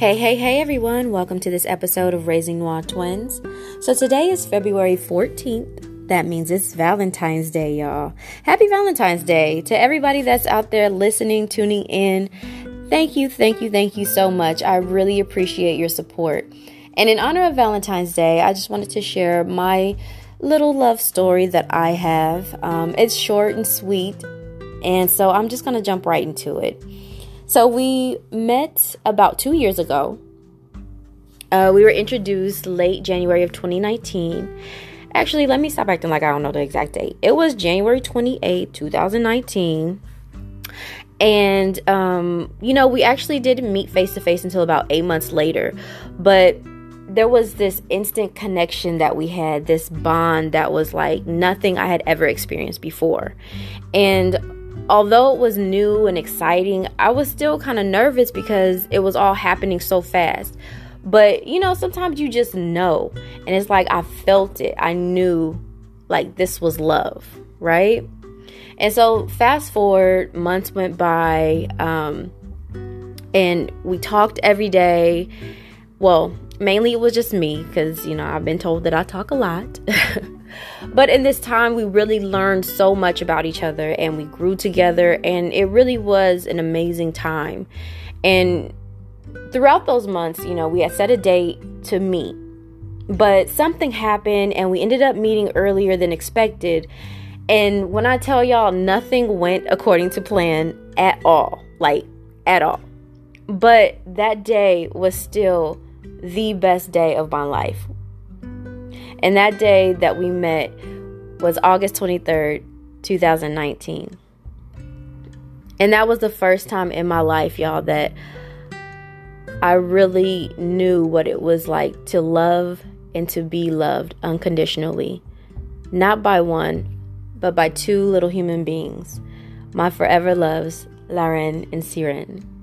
Hey, hey, hey, everyone. Welcome to this episode of Raising Noir Twins. So, today is February 14th. That means it's Valentine's Day, y'all. Happy Valentine's Day to everybody that's out there listening, tuning in. Thank you, thank you, thank you so much. I really appreciate your support. And in honor of Valentine's Day, I just wanted to share my little love story that I have. Um, it's short and sweet, and so I'm just going to jump right into it. So we met about two years ago. Uh, we were introduced late January of 2019. Actually, let me stop acting like I don't know the exact date. It was January 28, 2019. And, um, you know, we actually didn't meet face to face until about eight months later. But there was this instant connection that we had, this bond that was like nothing I had ever experienced before. And although it was new and exciting, I was still kind of nervous because it was all happening so fast. But you know, sometimes you just know, and it's like I felt it. I knew like this was love, right? And so, fast forward, months went by, um, and we talked every day. Well, mainly it was just me because, you know, I've been told that I talk a lot. But in this time, we really learned so much about each other and we grew together, and it really was an amazing time. And throughout those months, you know, we had set a date to meet, but something happened and we ended up meeting earlier than expected. And when I tell y'all, nothing went according to plan at all like at all. But that day was still the best day of my life. And that day that we met was August 23rd, 2019. And that was the first time in my life, y'all, that I really knew what it was like to love and to be loved unconditionally. Not by one, but by two little human beings. My forever loves, Laren and Siren.